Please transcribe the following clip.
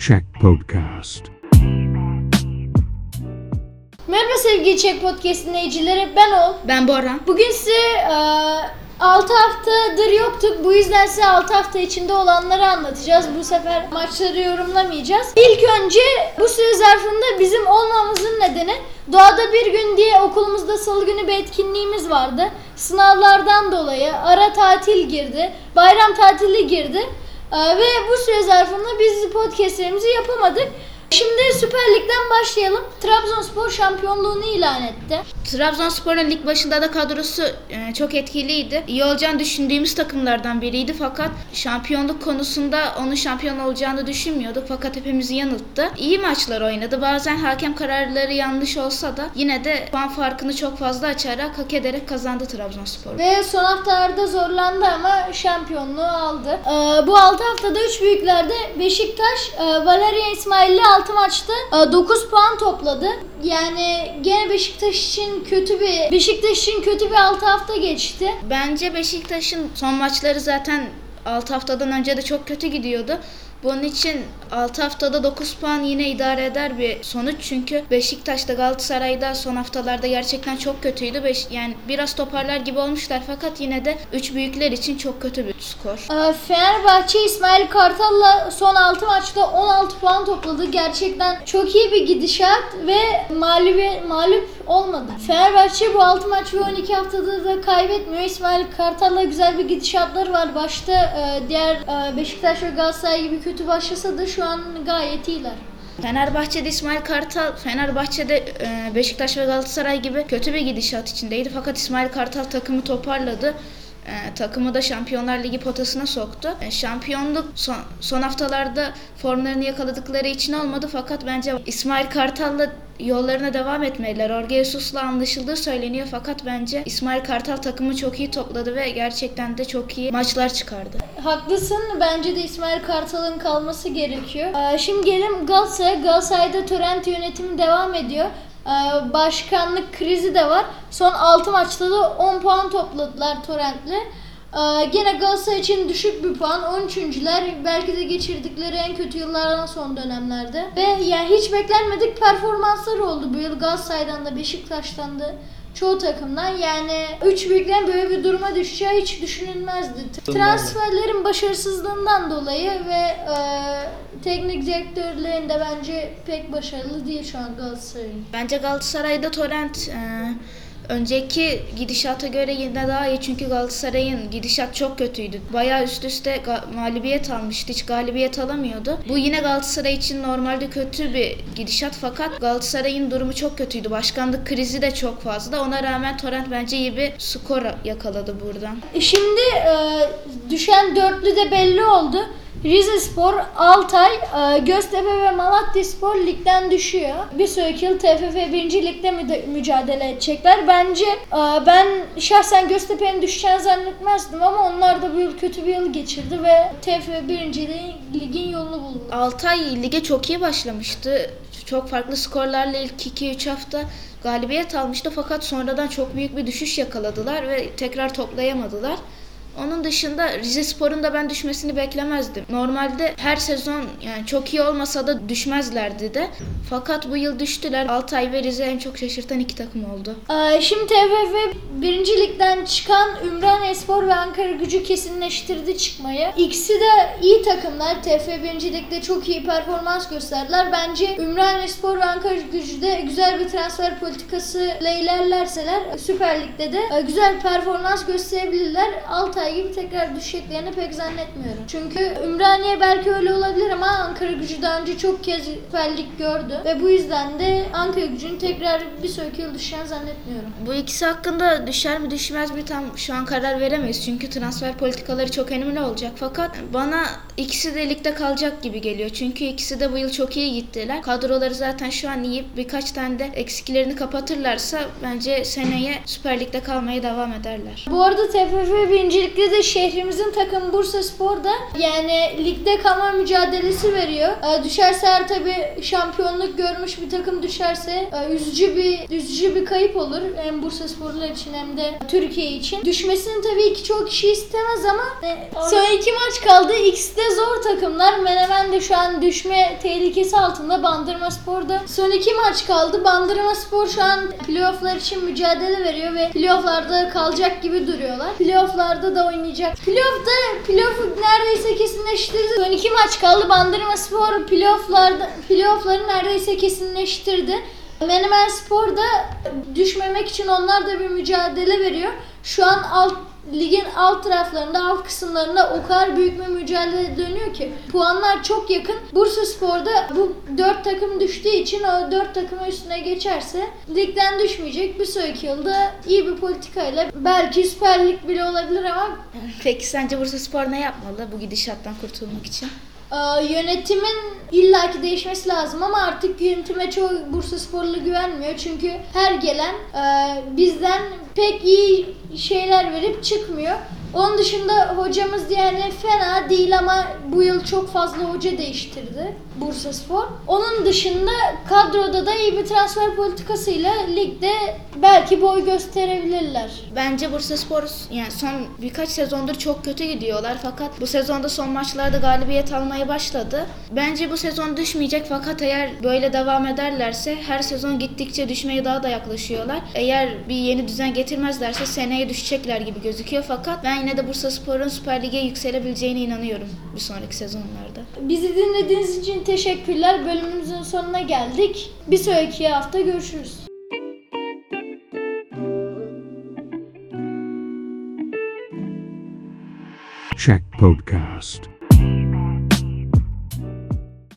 Check Podcast. Merhaba sevgili Çek Podcast dinleyicileri ben Ol. Ben Bora. Bugün size e, 6 haftadır yoktuk. Bu yüzden size 6 hafta içinde olanları anlatacağız. Bu sefer maçları yorumlamayacağız. İlk önce bu süre zarfında bizim olmamızın nedeni doğada bir gün diye okulumuzda salı günü bir etkinliğimiz vardı. Sınavlardan dolayı ara tatil girdi. Bayram tatili girdi. E, ve bu süre zarfında biz podcastlerimizi yapamadık. Şimdi Süper Lig'den başlayalım. Trabzonspor şampiyonluğunu ilan etti. Trabzonspor'un lig başında da kadrosu e, çok etkiliydi. İyi olacağını düşündüğümüz takımlardan biriydi fakat şampiyonluk konusunda onun şampiyon olacağını düşünmüyorduk fakat hepimizi yanılttı. İyi maçlar oynadı. Bazen hakem kararları yanlış olsa da yine de puan farkını çok fazla açarak hak ederek kazandı Trabzonspor. Ve son haftalarda zorlandı ama şampiyonluğu aldı. Ee, bu 6 haftada 3 büyüklerde Beşiktaş, e, Valerian İsmail'li 6 maçta 9 puan topladı. Yani gene Beşiktaş için kötü bir Beşiktaş için kötü bir 6 hafta geçti. Bence Beşiktaş'ın son maçları zaten 6 haftadan önce de çok kötü gidiyordu. Bunun için 6 haftada 9 puan yine idare eder bir sonuç. Çünkü Beşiktaş'ta Galatasaray'da son haftalarda gerçekten çok kötüydü. Beş, yani biraz toparlar gibi olmuşlar fakat yine de 3 büyükler için çok kötü bir skor. Ee, Fenerbahçe İsmail Kartal'la son 6 maçta 16 puan topladı. Gerçekten çok iyi bir gidişat ve mağlubi, mağlup olmadı. Fenerbahçe bu 6 maç ve 12 haftada da kaybetmiyor. İsmail Kartal'la güzel bir gidişatları var. Başta e, diğer e, Beşiktaş ve Galatasaray gibi kötü başlasa da şu an gayet iyiler. Fenerbahçe'de İsmail Kartal, Fenerbahçe'de e, Beşiktaş ve Galatasaray gibi kötü bir gidişat içindeydi. Fakat İsmail Kartal takımı toparladı. E, takımı da Şampiyonlar Ligi potasına soktu. E, şampiyonluk son, son haftalarda formlarını yakaladıkları için olmadı. Fakat bence İsmail Kartal'la yollarına devam etmeliler. Jorge Jesus'la anlaşıldığı söyleniyor. Fakat bence İsmail Kartal takımı çok iyi topladı ve gerçekten de çok iyi maçlar çıkardı. Haklısın. Bence de İsmail Kartal'ın kalması gerekiyor. Ee, şimdi gelelim Galatasaray'a. Galatasaray'da Torrent yönetimi devam ediyor. Ee, başkanlık krizi de var. Son 6 maçta da 10 puan topladılar Torrent'le. Ee, gene Galatasaray için düşük bir puan. 13.ler belki de geçirdikleri en kötü yıllardan son dönemlerde. Ve yani hiç beklenmedik performanslar oldu bu yıl Galatasaray'dan da Beşiktaş'tan da çoğu takımdan. Yani üç büyüklerin böyle bir duruma düşeceği hiç düşünülmezdi. Transferlerin başarısızlığından dolayı ve e, teknik direktörlerin de bence pek başarılı değil şu an Galatasaray'ın. Bence Galatasaray'da Torrent e, önceki gidişata göre yine daha iyi çünkü Galatasaray'ın gidişat çok kötüydü. Bayağı üst üste mağlubiyet almıştı. Hiç galibiyet alamıyordu. Bu yine Galatasaray için normalde kötü bir gidişat fakat Galatasaray'ın durumu çok kötüydü. Başkanlık krizi de çok fazla. Ona rağmen Torrent bence iyi bir skor yakaladı buradan. E Şimdi e, düşen dörtlü de belli oldu. Rize Spor, Altay, e, Göztepe ve Malatya Spor ligden düşüyor. Bir sonraki yıl TFF 1. Ligde mücadele edecekler. Bence e, ben şahsen Göztepe'nin düşeceğini zannetmezdim ama onlar da bu yıl kötü bir yıl geçirdi ve TFF 1. Ligin yolunu buldu. Altay lige çok iyi başlamıştı. Çok farklı skorlarla ilk 2-3 hafta galibiyet almıştı fakat sonradan çok büyük bir düşüş yakaladılar ve tekrar toplayamadılar. Onun dışında Rize Spor'un da ben düşmesini beklemezdim. Normalde her sezon yani çok iyi olmasa da düşmezlerdi de. Fakat bu yıl düştüler. Altay ve Rize en çok şaşırtan iki takım oldu. Ee, Şimdi TFF 1. Lig'den çıkan Ümraniyespor ve Ankara Gücü kesinleştirdi çıkmayı. İkisi de iyi takımlar. TFF 1. Lig'de çok iyi performans gösterdiler. Bence Ümraniyespor ve Ankara Gücü de güzel bir transfer politikası ile ilerlerseler Süper Lig'de de e, güzel performans gösterebilirler. Altay gibi tekrar düşeceklerini pek zannetmiyorum. Çünkü Ümraniye belki öyle olabilir ama Ankara Gücü daha önce çok kez Lig gördü. Ve bu yüzden de Ankara Gücü'nün tekrar bir sonraki yıl düşeceğini zannetmiyorum. Bu ikisi hakkında düşer mi düşmez mi tam şu an karar veremeyiz. Çünkü transfer politikaları çok önemli olacak. Fakat bana ikisi de ligde kalacak gibi geliyor. Çünkü ikisi de bu yıl çok iyi gittiler. Kadroları zaten şu an iyi. Birkaç tane de eksiklerini kapatırlarsa bence seneye Süper Lig'de kalmaya devam ederler. Bu arada TFF 1. Özellikle de şehrimizin takımı Bursa Spor'da yani ligde kalma mücadelesi veriyor. Ee, düşerse eğer tabii şampiyonluk görmüş bir takım düşerse e, üzücü bir üzücü bir kayıp olur. Hem Bursa Sporlar için hem de Türkiye için. Düşmesini tabii ki çok kişi istemez ama e, son iki maç kaldı. İkisi de zor takımlar. Menemen de şu an düşme tehlikesi altında. Bandırma Spor'da son iki maç kaldı. Bandırma Spor şu an playofflar için mücadele veriyor ve playofflarda kalacak gibi duruyorlar. Playofflarda da oynayacak. Playoff'ta playoff'u neredeyse kesinleştirdi. Son iki maç kaldı. Bandırma Spor playoff'larda playoff'ları neredeyse kesinleştirdi. Menemen Spor da düşmemek için onlar da bir mücadele veriyor. Şu an alt ligin alt taraflarında, alt kısımlarında o kadar büyük bir mücadele dönüyor ki puanlar çok yakın. Bursa Spor'da bu dört takım düştüğü için o dört takımın üstüne geçerse ligden düşmeyecek. Bir sonraki yılda iyi bir politikayla belki Süper bile olabilir ama Peki sence Bursa Spor ne yapmalı bu gidişattan kurtulmak için? Ee, yönetimin illaki değişmesi lazım ama artık yönetime çoğu Bursa Sporlu güvenmiyor. Çünkü her gelen e, bizden pek iyi şeyler verip çıkmıyor. Onun dışında hocamız yani fena değil ama bu yıl çok fazla hoca değiştirdi Bursa Spor. Onun dışında kadroda da iyi bir transfer politikasıyla ligde belki boy gösterebilirler. Bence Bursa Spor yani son birkaç sezondur çok kötü gidiyorlar fakat bu sezonda son maçlarda galibiyet almaya başladı. Bence bu sezon düşmeyecek fakat eğer böyle devam ederlerse her sezon gittikçe düşmeye daha da yaklaşıyorlar. Eğer bir yeni düzen getirmezlerse seneye düşecekler gibi gözüküyor fakat ben yine de Bursa Spor'un Süper Lig'e yükselebileceğine inanıyorum bir sonraki sezonlarda. Bizi dinlediğiniz için teşekkürler. Bölümümüzün sonuna geldik. Bir sonraki hafta görüşürüz. Check Podcast.